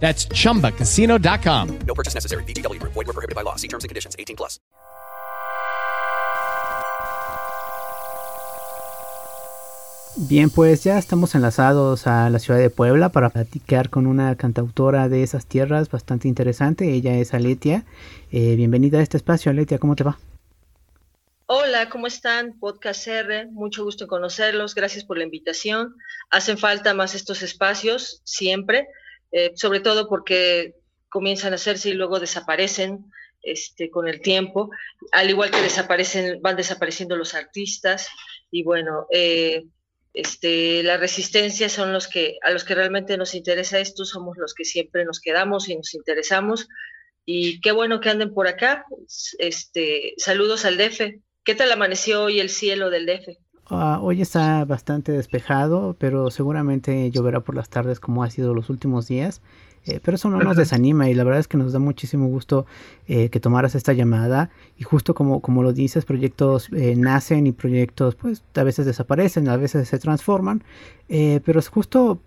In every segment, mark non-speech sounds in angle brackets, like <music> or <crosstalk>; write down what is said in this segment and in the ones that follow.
That's chumbacasino.com. No purchase necessary. VGW Group. Void were prohibited by law. See terms and conditions. 18 plus. Bien, pues ya estamos enlazados a la ciudad de Puebla para platicar con una cantautora de esas tierras bastante interesante. Ella es Aletia. Eh, bienvenida a este espacio, Aletia. ¿Cómo te va? Hola, ¿cómo están? Podcast R, mucho gusto en conocerlos. Gracias por la invitación. Hacen falta más estos espacios siempre, eh, sobre todo porque comienzan a hacerse y luego desaparecen este, con el tiempo, al igual que desaparecen, van desapareciendo los artistas y bueno, eh, este, la resistencia son los que, a los que realmente nos interesa esto, somos los que siempre nos quedamos y nos interesamos. Y qué bueno que anden por acá. Este, saludos al DF. ¿Qué tal amaneció hoy el cielo del DF? Ah, hoy está bastante despejado, pero seguramente lloverá por las tardes como ha sido los últimos días. Eh, pero eso no nos desanima y la verdad es que nos da muchísimo gusto eh, que tomaras esta llamada. Y justo como, como lo dices, proyectos eh, nacen y proyectos pues a veces desaparecen, a veces se transforman, pero es justo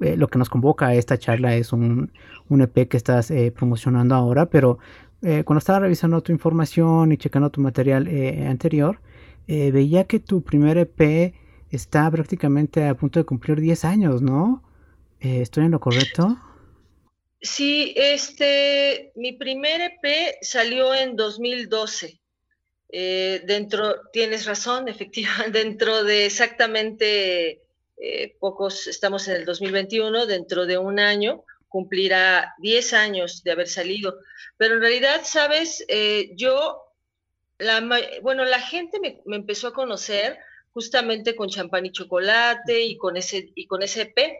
lo que nos convoca a esta charla es un, un EP que estás promocionando ahora, pero cuando estaba revisando tu información y checando tu material anterior, veía que tu primer EP está prácticamente a punto de cumplir 10 años, ¿no? ¿Estoy en lo correcto? Sí, este, mi primer EP salió en 2012. Eh, dentro, tienes razón, <laughs> efectivamente, dentro de exactamente eh, pocos, estamos en el 2021, dentro de un año cumplirá 10 años de haber salido. Pero en realidad, sabes, eh, yo, la, bueno, la gente me, empezó a conocer justamente con champán y chocolate y con ese, y con ese EP.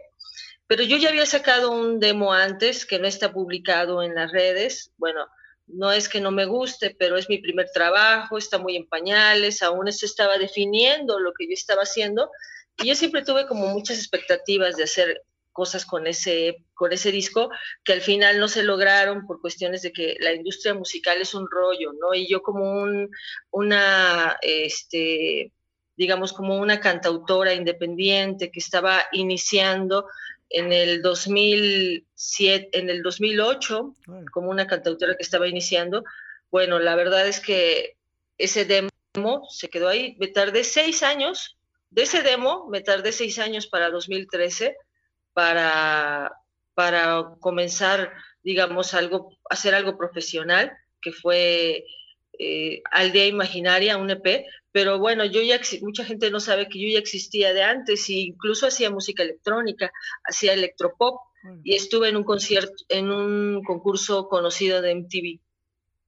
Pero yo ya había sacado un demo antes que no está publicado en las redes. Bueno, no es que no me guste, pero es mi primer trabajo, está muy en pañales, aún se estaba definiendo lo que yo estaba haciendo. Y yo siempre tuve como muchas expectativas de hacer cosas con ese, con ese disco que al final no se lograron por cuestiones de que la industria musical es un rollo, ¿no? Y yo como un, una, este, digamos, como una cantautora independiente que estaba iniciando, en el 2007, en el 2008, como una cantautora que estaba iniciando. Bueno, la verdad es que ese demo se quedó ahí. Me tardé seis años, de ese demo me tardé seis años para 2013 para, para comenzar, digamos, algo, hacer algo profesional, que fue eh, Aldea Imaginaria, un EP, pero bueno, yo ya, mucha gente no sabe que yo ya existía de antes e incluso hacía música electrónica, hacía electropop y estuve en un concierto, en un concurso conocido de MTV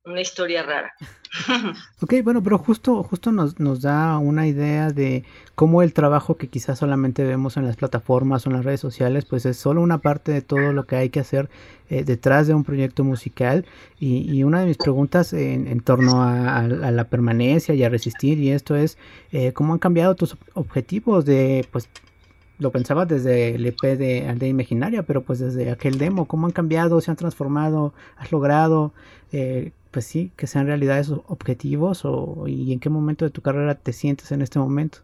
una historia rara. <laughs> <laughs> ok, bueno, pero justo, justo nos, nos da una idea de cómo el trabajo que quizás solamente vemos en las plataformas o en las redes sociales, pues es solo una parte de todo lo que hay que hacer eh, detrás de un proyecto musical. Y, una de mis preguntas en, torno a, la permanencia y a resistir y esto es, eh, ¿cómo han cambiado tus objetivos de, pues, lo pensaba desde el EP de Aldea Imaginaria, pero pues desde aquel demo, ¿cómo han cambiado, se han transformado, has logrado, eh, pues sí, que sean realidad esos objetivos o, y en qué momento de tu carrera te sientes en este momento?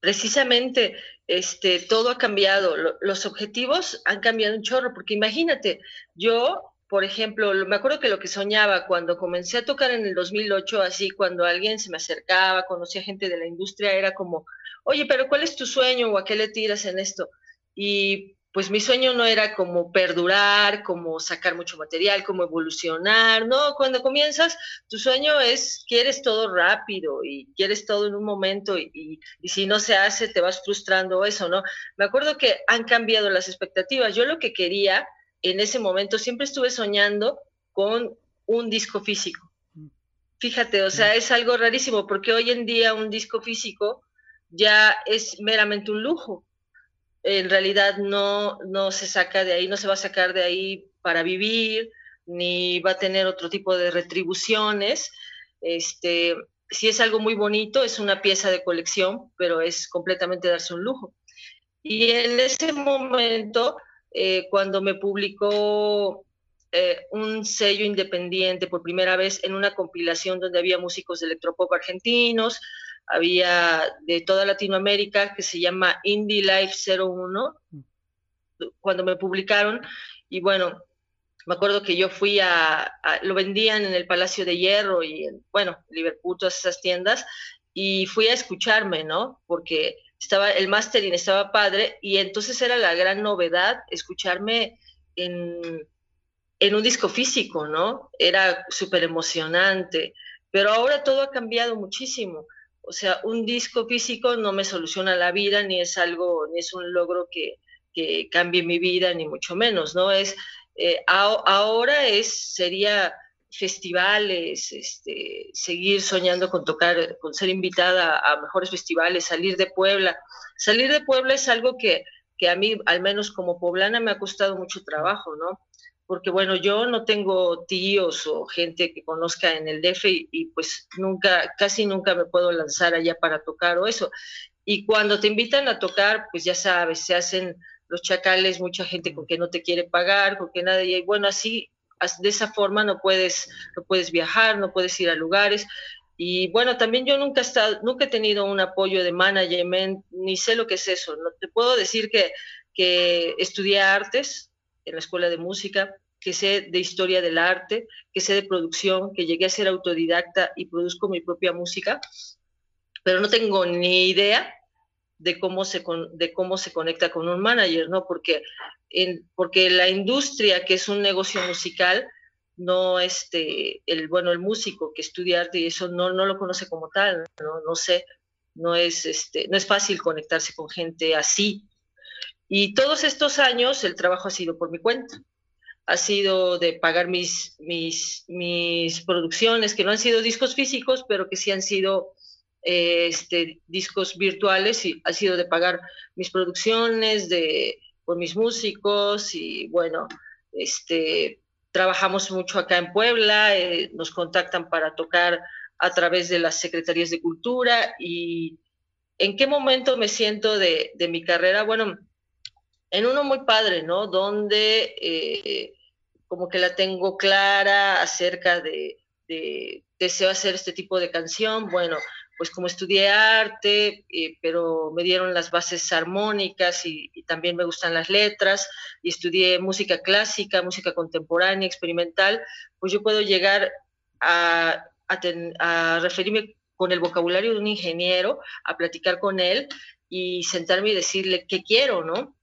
Precisamente, este, todo ha cambiado, los objetivos han cambiado un chorro, porque imagínate, yo, por ejemplo, me acuerdo que lo que soñaba cuando comencé a tocar en el 2008, así, cuando alguien se me acercaba, conocía gente de la industria, era como, oye, pero ¿cuál es tu sueño o a qué le tiras en esto? Y pues mi sueño no era como perdurar, como sacar mucho material, como evolucionar, no, cuando comienzas, tu sueño es, quieres todo rápido y quieres todo en un momento y, y, si no se hace te vas frustrando eso, ¿no? Me acuerdo que han cambiado las expectativas, yo lo que quería en ese momento, siempre estuve soñando con un disco físico. Fíjate, o sea, es algo rarísimo porque hoy en día un disco físico ya es meramente un lujo en realidad no, no se saca de ahí, no se va a sacar de ahí para vivir, ni va a tener otro tipo de retribuciones. Este, si es algo muy bonito, es una pieza de colección, pero es completamente darse un lujo. Y en ese momento, eh, cuando me publicó eh, un sello independiente por primera vez en una compilación donde había músicos de electropop argentinos, había de toda Latinoamérica que se llama Indie Life 01, cuando me publicaron, y bueno, me acuerdo que yo fui a, lo vendían en el Palacio de Hierro y en, bueno, Liverpool, todas esas tiendas, y fui a escucharme, ¿no? Porque estaba, el mastering estaba padre, y entonces era la gran novedad escucharme en, en un disco físico, ¿no? Era súper emocionante, pero ahora todo ha cambiado muchísimo o sea, un disco físico no me soluciona la vida, ni es algo, ni es un logro que, cambie mi vida, ni mucho menos, ¿no? Es, eh, ahora es, sería festivales, este, seguir soñando con tocar, con ser invitada a mejores festivales, salir de Puebla. Salir de Puebla es algo que, que a mí, al menos como poblana, me ha costado mucho trabajo, ¿no? Porque bueno, yo no tengo tíos o gente que conozca en el DF y, pues nunca, casi nunca me puedo lanzar allá para tocar o eso. Y cuando te invitan a tocar, pues ya sabes, se hacen los chacales, mucha gente con que no te quiere pagar, con que nadie, y bueno, así, de esa forma no puedes, no puedes viajar, no puedes ir a lugares. Y bueno, también yo nunca he, estado, nunca he tenido un apoyo de management, ni sé lo que es eso. No te puedo decir que, que estudié artes, en la escuela de música, que sé de historia del arte, que sé de producción, que llegué a ser autodidacta y produzco mi propia música, pero no tengo ni idea de cómo se, de cómo se conecta con un manager, ¿no? Porque, porque la industria, que es un negocio musical, no este, el, bueno, el músico que estudia arte y eso no, no lo conoce como tal, ¿no? No sé, no es, este, no es fácil conectarse con gente así, y todos estos años el trabajo ha sido por mi cuenta. Ha sido de pagar mis, mis, mis producciones, que no han sido discos físicos, pero que sí han sido eh, este, discos virtuales, y ha sido de pagar mis producciones, de, por mis músicos, y bueno, este, trabajamos mucho acá en Puebla, eh, nos contactan para tocar a través de las secretarías de cultura y en qué momento me siento de, de mi carrera. Bueno, en uno muy padre, ¿no? Donde eh, como que la tengo clara acerca de, deseo hacer este tipo de canción. Bueno, pues como estudié arte, eh, pero me dieron las bases armónicas y, también me gustan las letras, y estudié música clásica, música contemporánea, experimental, pues yo puedo llegar a, a referirme con el vocabulario de un ingeniero, a platicar con él y sentarme y decirle qué quiero, ¿no?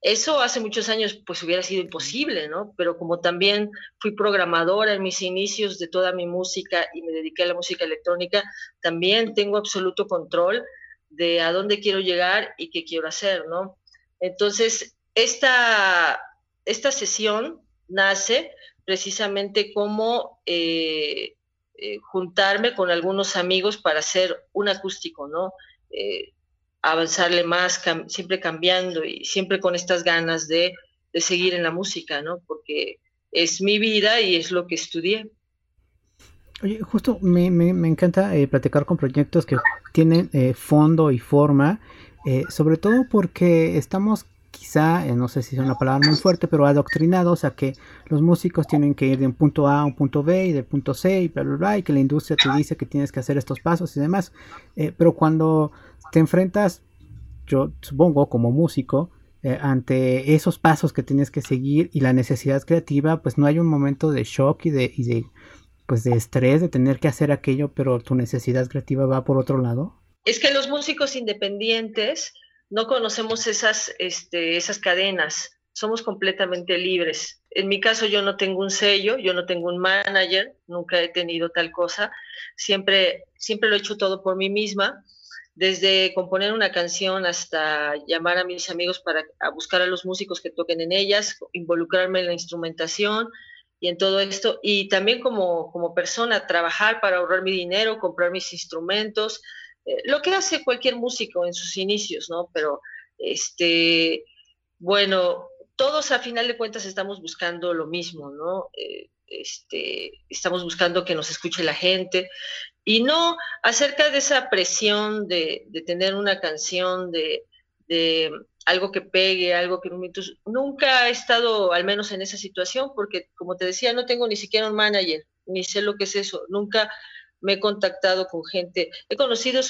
Eso hace muchos años pues hubiera sido imposible, ¿no? Pero como también fui programadora en mis inicios de toda mi música y me dediqué a la música electrónica, también tengo absoluto control de a dónde quiero llegar y qué quiero hacer, ¿no? Entonces, esta, esta sesión nace precisamente como eh, eh, juntarme con algunos amigos para hacer un acústico, ¿no? Eh, avanzarle más, siempre cambiando y siempre con estas ganas de, seguir en la música, ¿no? Porque es mi vida y es lo que estudié. Oye, justo me, encanta eh, platicar con proyectos que tienen eh, fondo y forma, eh, sobre todo porque estamos quizá, no sé si es una palabra muy fuerte, pero adoctrinados a que los músicos tienen que ir de un punto A a un punto B y de punto C y bla, bla, bla, y que la industria te dice que tienes que hacer estos pasos y demás. pero cuando te enfrentas, yo supongo, como músico, eh, ante esos pasos que tienes que seguir y la necesidad creativa, pues no hay un momento de shock y de, y de, pues de estrés de tener que hacer aquello, pero tu necesidad creativa va por otro lado. Es que los músicos independientes no conocemos esas, este, esas cadenas, somos completamente libres. En mi caso yo no tengo un sello, yo no tengo un manager, nunca he tenido tal cosa, siempre, siempre lo he hecho todo por mí misma, desde componer una canción hasta llamar a mis amigos para buscar a los músicos que toquen en ellas, involucrarme en la instrumentación y en todo esto, y también como, como persona, trabajar para ahorrar mi dinero, comprar mis instrumentos, eh, lo que hace cualquier músico en sus inicios, ¿no? Pero, este, bueno, todos a final de cuentas estamos buscando lo mismo, ¿no? Eh, este, estamos buscando que nos escuche la gente y no acerca de esa presión de, tener una canción, de, algo que pegue, algo que nunca he estado al menos en esa situación porque como te decía no tengo ni siquiera un manager, ni sé lo que es eso, nunca me he contactado con gente, he conocido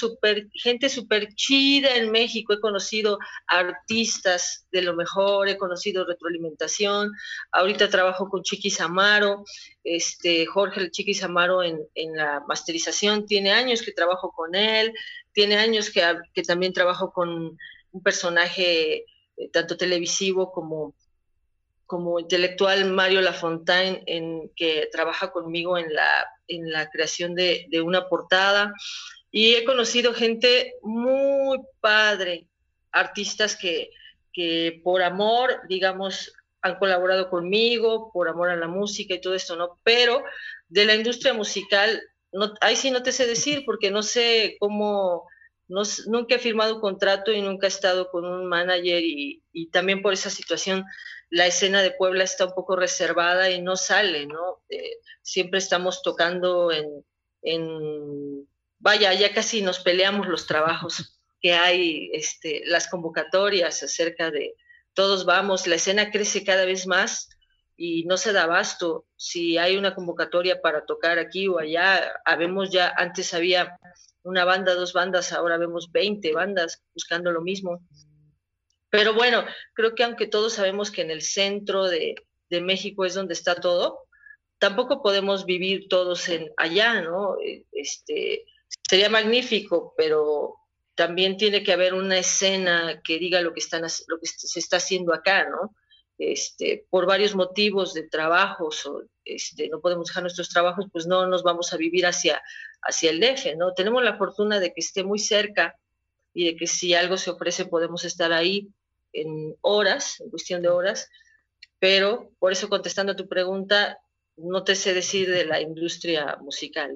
gente súper chida en México, he conocido artistas de lo mejor, he conocido retroalimentación, ahorita trabajo con Chiqui Samaro, este, Jorge el Chiqui Samaro en, la masterización, tiene años que trabajo con él, tiene años que, también trabajo con un personaje eh, tanto televisivo como como intelectual Mario Lafontaine, que trabaja conmigo en la, en la creación de, una portada. Y he conocido gente muy padre, artistas que, que por amor, digamos, han colaborado conmigo, por amor a la música y todo esto, ¿no? Pero de la industria musical, no, ahí sí no te sé decir, porque no sé cómo, nunca he firmado un contrato y nunca he estado con un manager y, también por esa situación la escena de Puebla está un poco reservada y no sale, ¿no? Eh, siempre estamos tocando en, vaya, ya casi nos peleamos los trabajos que hay, este, las convocatorias acerca de todos vamos, la escena crece cada vez más y no se da abasto. Si hay una convocatoria para tocar aquí o allá, habemos ya, antes había una banda, dos bandas, ahora vemos 20 bandas buscando lo mismo. Pero bueno, creo que aunque todos sabemos que en el centro de, México es donde está todo, tampoco podemos vivir todos en allá, ¿no? E, este, sería magnífico, pero también tiene que haber una escena que diga lo que, están, lo que se está haciendo acá, ¿no? Este, por varios motivos de trabajos, o, este, no podemos dejar nuestros trabajos, pues no nos vamos a vivir hacia, hacia el DF, ¿no? Tenemos la fortuna de que esté muy cerca y de que si algo se ofrece podemos estar ahí, en horas, en cuestión de horas, pero por eso contestando a tu pregunta, no te sé decir de la industria musical.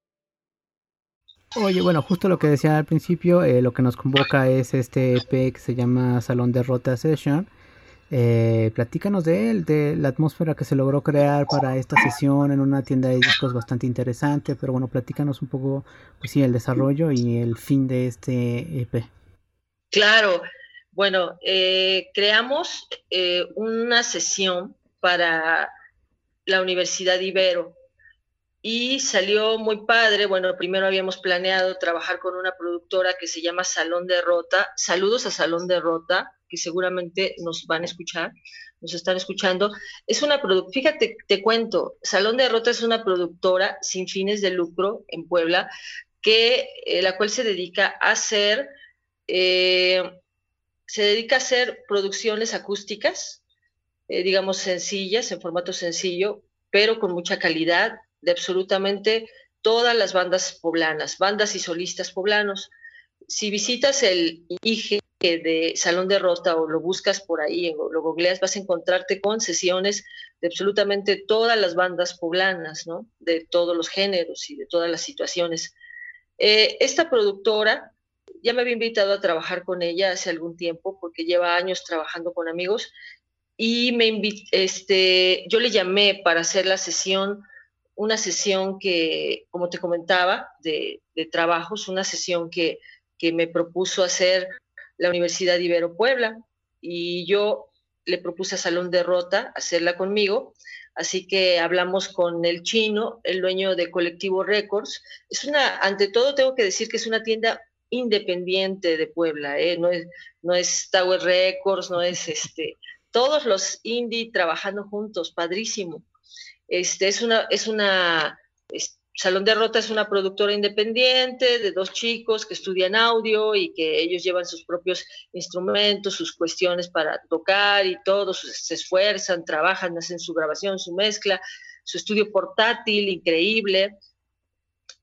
Oye, bueno, justo lo que decía al principio, eh, lo que nos convoca es este EP que se llama Salón de Rota Session. Eh, platícanos de él, de la atmósfera que se logró crear para esta sesión en una tienda de discos bastante interesante, pero bueno, platícanos un poco, pues sí, el desarrollo y el fin de este EP. Claro, bueno, eh, creamos una sesión para la Universidad Ibero y salió muy padre. Bueno, primero habíamos planeado trabajar con una productora que se llama Salón de Rota. Saludos a Salón de Rota, que seguramente nos van a escuchar, nos están escuchando. Es una productora, fíjate, te cuento, Salón de Rota es una productora sin fines de lucro en Puebla, que, eh, la cual se dedica a hacer, eh, se dedica a hacer producciones acústicas, eh, digamos sencillas, en formato sencillo, pero con mucha calidad de absolutamente todas las bandas poblanas, bandas y solistas poblanos. Si visitas el IG de Salón de Rota o lo buscas por ahí, lo googleas, vas a encontrarte con sesiones de absolutamente todas las bandas poblanas, ¿no? De todos los géneros y de todas las situaciones. Eh, esta productora ya me había invitado a trabajar con ella hace algún tiempo porque lleva años trabajando con amigos y me este, yo le llamé para hacer la sesión una sesión que, como te comentaba, de, trabajos, una sesión que, me propuso hacer la Universidad Ibero Puebla y yo le propuse a Salón de Rota hacerla conmigo, así que hablamos con el chino, el dueño de Colectivo Records. Es una, ante todo tengo que decir que es una tienda independiente de Puebla, ¿eh? no, es, no es Tower Records, no es este, todos los indie trabajando juntos, padrísimo. Este, es una, Salón de Rota es una productora independiente de dos chicos que estudian audio y que ellos llevan sus propios instrumentos, sus cuestiones para tocar y todo, se esfuerzan, trabajan, hacen su grabación, su mezcla, su estudio portátil increíble.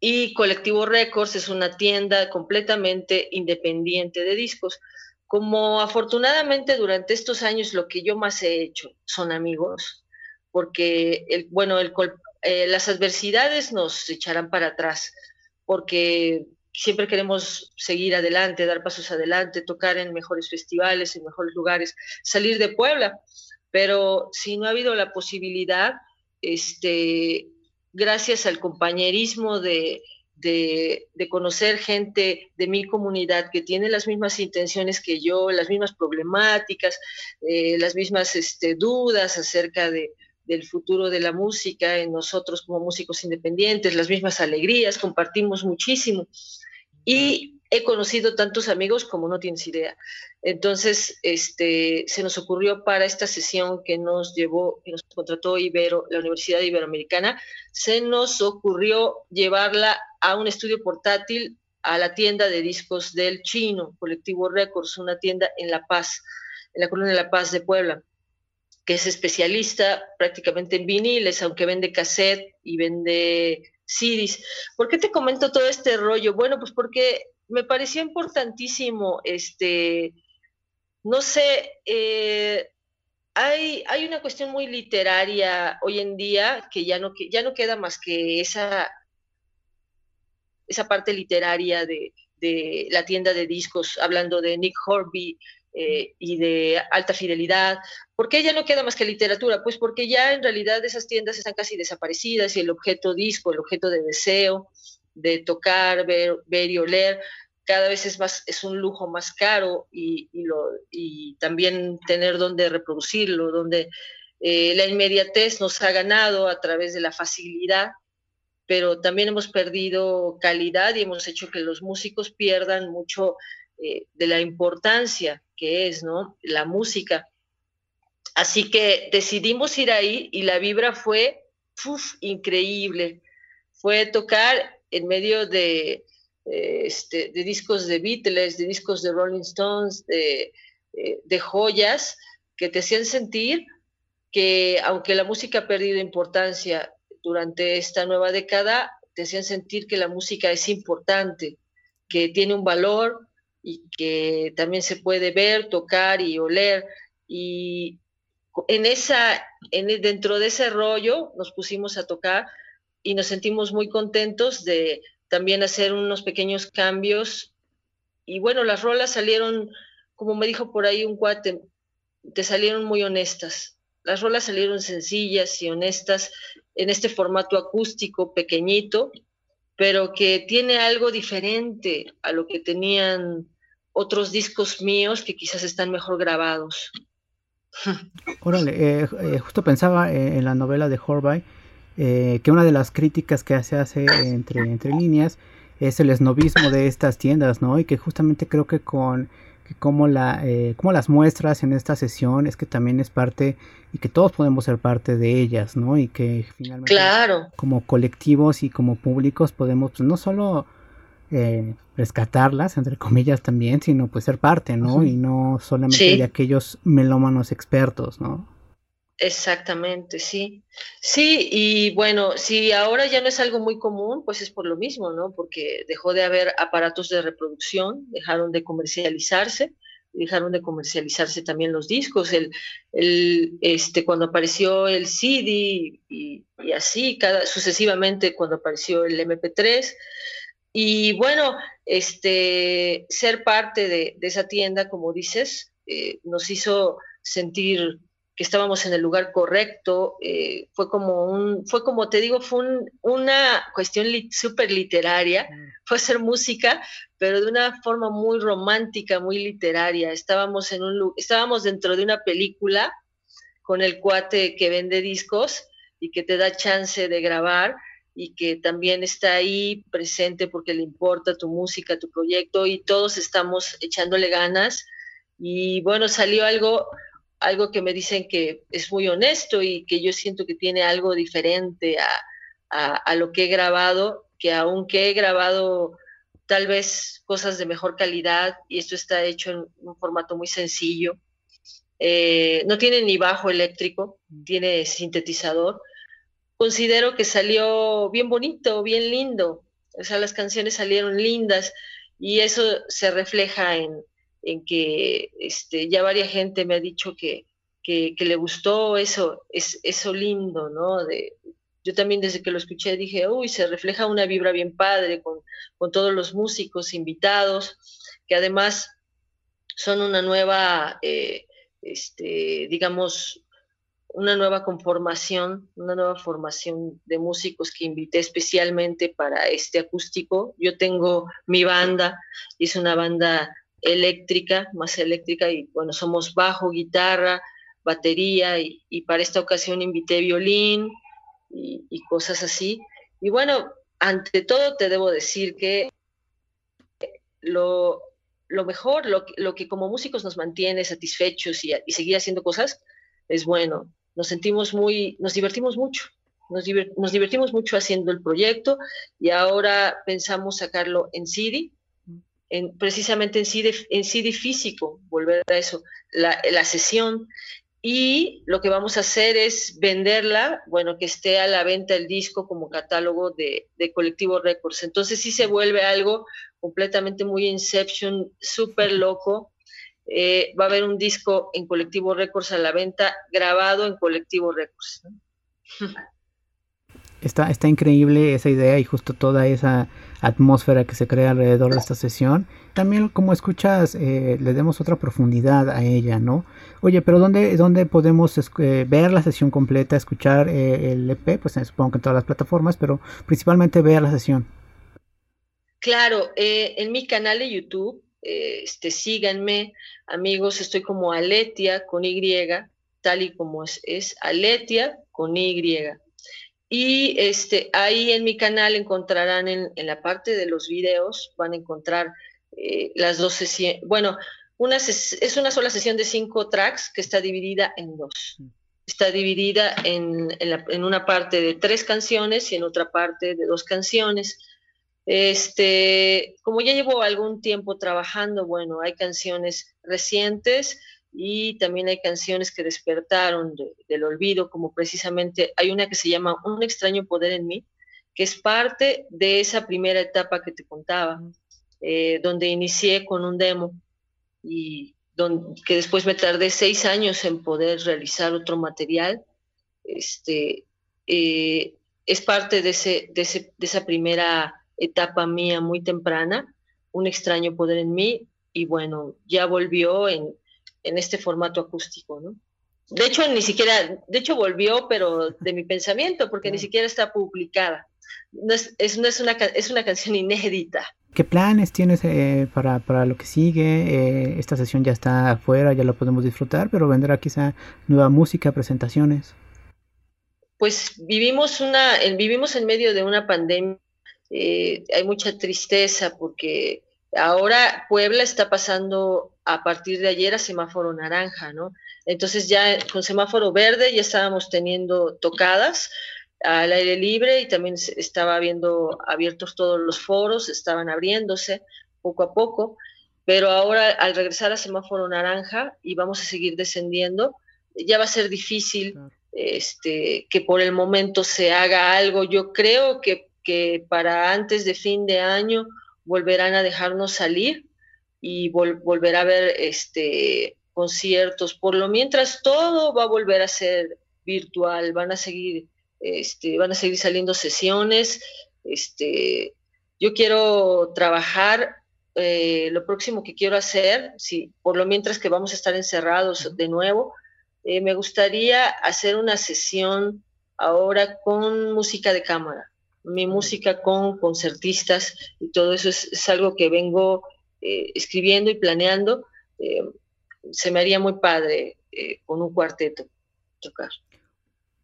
Y Colectivo Records es una tienda completamente independiente de discos. Como afortunadamente durante estos años lo que yo más he hecho son amigos, porque bueno, eh, las adversidades nos echarán para atrás, porque siempre queremos seguir adelante, dar pasos adelante, tocar en mejores festivales, en mejores lugares, salir de Puebla, pero si no ha habido la posibilidad, este, gracias al compañerismo de, de, conocer gente de mi comunidad que tiene las mismas intenciones que yo, las mismas problemáticas, eh, las mismas este, dudas acerca de, del futuro de la música en nosotros como músicos independientes, las mismas alegrías, compartimos muchísimo. Y he conocido tantos amigos como no tienes idea. Entonces, este, se nos ocurrió para esta sesión que nos llevó, que nos contrató Ibero, la Universidad Iberoamericana, se nos ocurrió llevarla a un estudio portátil a la tienda de discos del Chino, Colectivo Records, una tienda en La Paz, en la colonia de La Paz de Puebla que es especialista prácticamente en viniles, aunque vende cassette y vende CDs. ¿Por qué te comento todo este rollo? Bueno, pues porque me pareció importantísimo, este, no sé, eh, hay, hay, una cuestión muy literaria hoy en día que ya no, ya no queda más que esa, esa parte literaria de, de la tienda de discos, hablando de Nick Horby, eh, y de alta fidelidad. ¿Por qué ya no queda más que literatura? Pues porque ya en realidad esas tiendas están casi desaparecidas y el objeto disco, el objeto de deseo, de tocar, ver, ver y oler, cada vez es más es un lujo más caro y, y, también tener donde reproducirlo, donde eh, la inmediatez nos ha ganado a través de la facilidad, pero también hemos perdido calidad y hemos hecho que los músicos pierdan mucho eh, de la importancia que es, ¿no? La música. Así que decidimos ir ahí y la vibra fue increíble. Fue tocar en medio de, eh, este, discos de Beatles, de discos de Rolling Stones, de, eh, de joyas que te hacían sentir que aunque la música ha perdido importancia durante esta nueva década, te hacían sentir que la música es importante, que tiene un valor, y que también se puede ver, tocar y oler. Y en esa, en, dentro de ese rollo nos pusimos a tocar y nos sentimos muy contentos de también hacer unos pequeños cambios. Y bueno, las rolas salieron, como me dijo por ahí un cuate, te salieron muy honestas. Las rolas salieron sencillas y honestas en este formato acústico pequeñito, pero que tiene algo diferente a lo que tenían otros discos míos que quizás están mejor grabados. <laughs> Órale, eh, eh, justo pensaba eh, en la novela de Horby, eh, que una de las críticas que se hace entre, entre líneas es el esnovismo de estas tiendas, ¿no? Y que justamente creo que con que como, la, eh, como las muestras en esta sesión es que también es parte y que todos podemos ser parte de ellas, ¿no? Y que finalmente claro. como colectivos y como públicos podemos pues, no solo eh, rescatarlas, entre comillas también, sino pues ser parte, ¿no? Y no solamente de aquellos melómanos expertos, ¿no? Exactamente, sí. Sí, y bueno, si ahora ya no es algo muy común, pues es por lo mismo, ¿no? Porque dejó de haber aparatos de reproducción, dejaron de comercializarse, dejaron de comercializarse también los discos, el, el este, cuando apareció el CD y, así, cada, sucesivamente cuando apareció el MP3. Y bueno, este, ser parte de, esa tienda, como dices, eh, nos hizo sentir que estábamos en el lugar correcto, eh, fue como un, fue como te digo, fue una cuestión súper literaria, mm. fue hacer música, pero de una forma muy romántica, muy literaria. Estábamos en un estábamos dentro de una película con el cuate que vende discos y que te da chance de grabar y que también está ahí presente porque le importa tu música, tu proyecto y todos estamos echándole ganas. Y bueno, salió algo algo que me dicen que es muy honesto y que yo siento que tiene algo diferente a, lo que he grabado, que aunque he grabado tal vez cosas de mejor calidad y esto está hecho en un formato muy sencillo, eh, no tiene ni bajo eléctrico, tiene sintetizador, considero que salió bien bonito, bien lindo, o sea, las canciones salieron lindas y eso se refleja en, en que este, ya varias gente me ha dicho que, que, le gustó eso, es, eso lindo, ¿no? De, yo también desde que lo escuché dije, uy, se refleja una vibra bien padre con, con todos los músicos invitados, que además son una nueva, eh, este, digamos, una nueva conformación, una nueva formación de músicos que invité especialmente para este acústico. Yo tengo mi banda, es una banda eléctrica, más eléctrica, y bueno, somos bajo, guitarra, batería, y, para esta ocasión invité violín y, cosas así. Y bueno, ante todo te debo decir que lo, mejor, lo, lo, que como músicos nos mantiene satisfechos y, seguir haciendo cosas, es bueno. Nos sentimos muy, nos divertimos mucho. Nos, divertimos mucho haciendo el proyecto y ahora pensamos sacarlo en CD precisamente en CD, en CD físico, volver a eso, la, la, sesión. Y lo que vamos a hacer es venderla, bueno, que esté a la venta el disco como catálogo de, de Colectivo Records. Entonces sí se vuelve algo completamente muy Inception, súper loco. Eh, va a haber un disco en Colectivo Records a la venta, grabado en Colectivo Records. <laughs> Está, está increíble esa idea y justo toda esa atmósfera que se crea alrededor de esta sesión. También como escuchas, eh, le demos otra profundidad a ella, ¿no? Oye, pero ¿dónde, dónde podemos eh, ver la sesión completa, escuchar eh, el EP? Pues supongo que en todas las plataformas, pero principalmente ver la sesión. Claro, en mi canal de YouTube, este, síganme, amigos, estoy como Aletia con Y, tal y como es, es Aletia con Y. Y este, ahí en mi canal encontrarán en, la parte de los videos, van a encontrar eh, las dos sesiones. Bueno, una es una sola sesión de cinco tracks que está dividida en dos. Está dividida en, en, una parte de tres canciones y en otra parte de dos canciones. Este, como ya llevo algún tiempo trabajando, bueno, hay canciones recientes y también hay canciones que despertaron del olvido, como precisamente hay una que se llama Un extraño poder en mí, que es parte de esa primera etapa que te contaba, eh, donde inicié con un demo y donde, que después me tardé seis años en poder realizar otro material. Este, eh, es parte de, ese, de, ese, de esa primera etapa mía muy temprana, un extraño poder en mí, y bueno, ya volvió en, en este formato acústico, ¿no? De hecho, ni siquiera, de hecho volvió, pero de mi pensamiento, porque ni siquiera está publicada. No es, es, una, es una canción inédita. ¿Qué planes tienes eh, para, para, lo que sigue? Eh, esta sesión ya está afuera, ya la podemos disfrutar, pero vendrá quizá nueva música, presentaciones. pues vivimos una, vivimos en medio de una pandemia. Eh, hay mucha tristeza porque ahora Puebla está pasando a partir de ayer a semáforo naranja, ¿no? Entonces ya con semáforo verde ya estábamos teniendo tocadas al aire libre y también estaba habiendo abiertos todos los foros, estaban abriéndose poco a poco, pero ahora al regresar a semáforo naranja y vamos a seguir descendiendo, ya va a ser difícil este, que por el momento se haga algo. Yo creo que, para antes de fin de año volverán a dejarnos salir y volverá a haber este, conciertos. Por lo mientras todo va a volver a ser virtual, van a seguir este, van a seguir saliendo sesiones. Este, yo quiero trabajar, eh, lo próximo que quiero hacer, si, por lo mientras que vamos a estar encerrados de nuevo, eh, me gustaría hacer una sesión ahora con música de cámara, mi música con concertistas y todo eso es, algo que vengo eh, escribiendo y planeando. se me haría muy padre con un cuarteto tocar.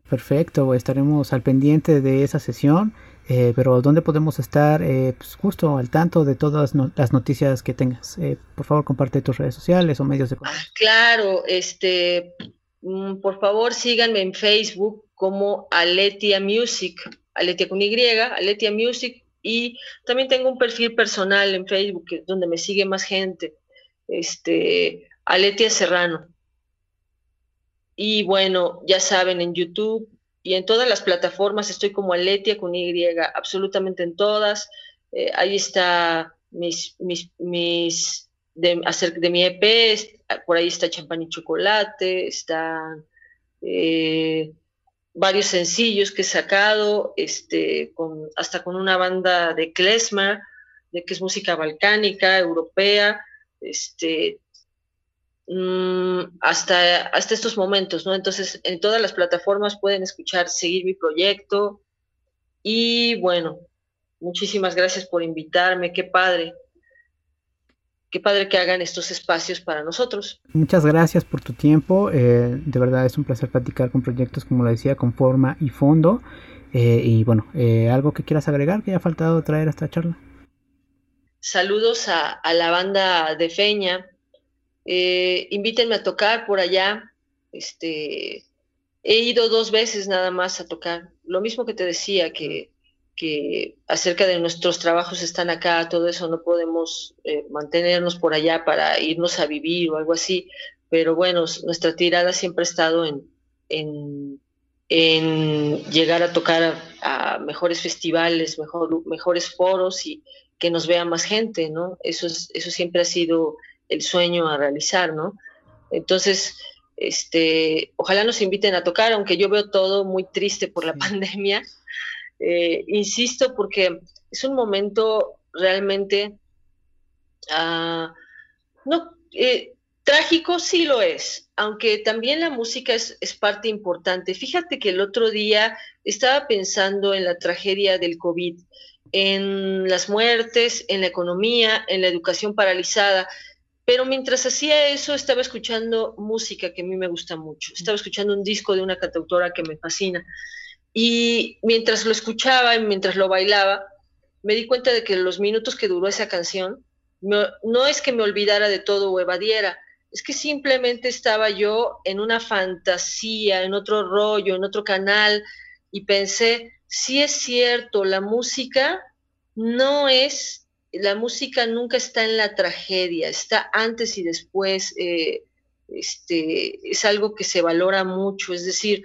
Perfecto, estaremos al pendiente de esa sesión, eh, pero ¿dónde podemos estar eh, pues, justo al tanto de todas las noticias que tengas? Eh, por favor, comparte tus redes sociales o medios de contacto. Ah, claro, este, mm, por favor síganme en Facebook como Aletia Music, Aletia con Y, Aletia Music, y también tengo un perfil personal en Facebook donde me sigue más gente, este, Aletia Serrano. Y bueno, ya saben, en YouTube y en todas las plataformas estoy como Aletia con Y, absolutamente en todas. Eh, ahí está mis, mis, mis de, acerca de mi EP, por ahí está Champán y Chocolate, están eh, varios sencillos que he sacado, este, con, hasta con una banda de klezmer, de que es música balcánica, europea, este, Mm, hasta, hasta estos momentos, ¿no? Entonces, en todas las plataformas pueden escuchar, seguir mi proyecto. Y bueno, muchísimas gracias por invitarme, qué padre. Qué padre que hagan estos espacios para nosotros. Muchas gracias por tu tiempo. Eh, de verdad es un placer platicar con proyectos, como lo decía, con forma y fondo. Eh, y bueno, eh, algo que quieras agregar que haya faltado traer a esta charla. Saludos a, a la banda de Feña, invítenme a tocar por allá. Este, he ido dos veces nada más a tocar. Lo mismo que te decía, que, que acerca de nuestros trabajos están acá, todo eso, no podemos eh, mantenernos por allá para irnos a vivir o algo así. Pero bueno, nuestra tirada siempre ha estado en, en, llegar a tocar a, mejores festivales, mejor, mejores foros y que nos vea más gente, ¿no? Eso, es, eso siempre ha sido el sueño a realizar, ¿no? Entonces, este, ojalá nos inviten a tocar, aunque yo veo todo muy triste por la <laughs> pandemia. Eh, insisto, porque es un momento realmente, ah, no, eh, trágico sí lo es, aunque también la música es, es, parte importante. Fíjate que el otro día estaba pensando en la tragedia del COVID, en las muertes, en la economía, en la educación paralizada. Pero mientras hacía eso, estaba escuchando música que a mí me gusta mucho. Estaba escuchando un disco de una cantautora que me fascina. Y mientras lo escuchaba y mientras lo bailaba, me di cuenta de que los minutos que duró esa canción, no, es que me olvidara de todo o evadiera, es que simplemente estaba yo en una fantasía, en otro rollo, en otro canal, y pensé, si es cierto, la música no es la música nunca está en la tragedia, está antes y después, eh, este, es algo que se valora mucho, es decir,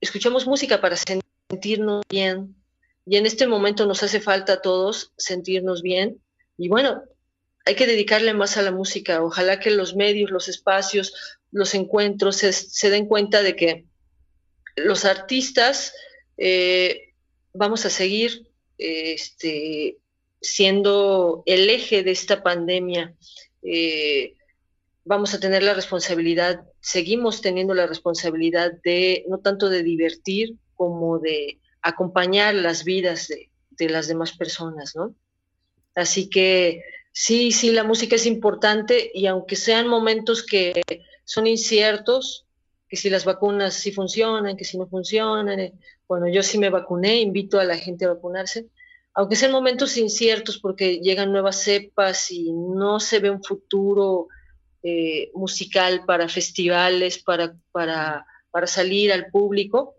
escuchamos música para sentirnos bien y en este momento nos hace falta a todos sentirnos bien y bueno, hay que dedicarle más a la música, ojalá que los medios, los espacios, los encuentros se, den cuenta de que los artistas eh, vamos a seguir este, siendo el eje de esta pandemia, eh, vamos a tener la responsabilidad, seguimos teniendo la responsabilidad de no tanto de divertir como de acompañar las vidas de, las demás personas, ¿no? Así que sí, sí, la música es importante y aunque sean momentos que son inciertos, que si las vacunas sí funcionan, que si no funcionan. eh, Bueno, yo sí me vacuné, invito a la gente a vacunarse, aunque sean momentos inciertos porque llegan nuevas cepas y no se ve un futuro eh, musical para festivales, para, para, para salir al público.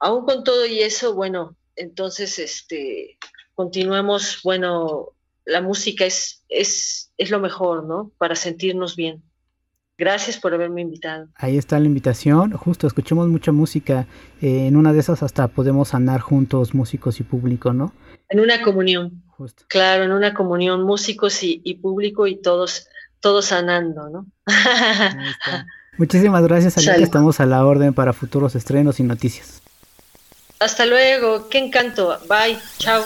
Aún con todo y eso, bueno, entonces este, continuemos, bueno, la música es, es, es lo mejor, ¿no? Para sentirnos bien. Gracias por haberme invitado. Ahí está la invitación. Justo, escuchemos mucha música. Eh, en una de esas hasta podemos sanar juntos, músicos y público, ¿no? En una comunión. Justo. Claro, en una comunión, músicos y, y público y todos, todos sanando, ¿no? Ahí está. <laughs> Muchísimas gracias, Alicia. Salud. Estamos a la orden para futuros estrenos y noticias. Hasta luego, qué encanto. Bye, chao.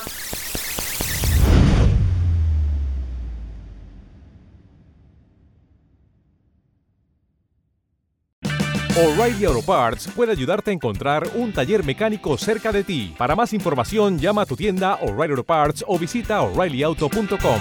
O'Reilly Auto Parts puede ayudarte a encontrar un taller mecánico cerca de ti. Para más información, llama a tu tienda O'Reilly Auto Parts o visita oreillyauto.com.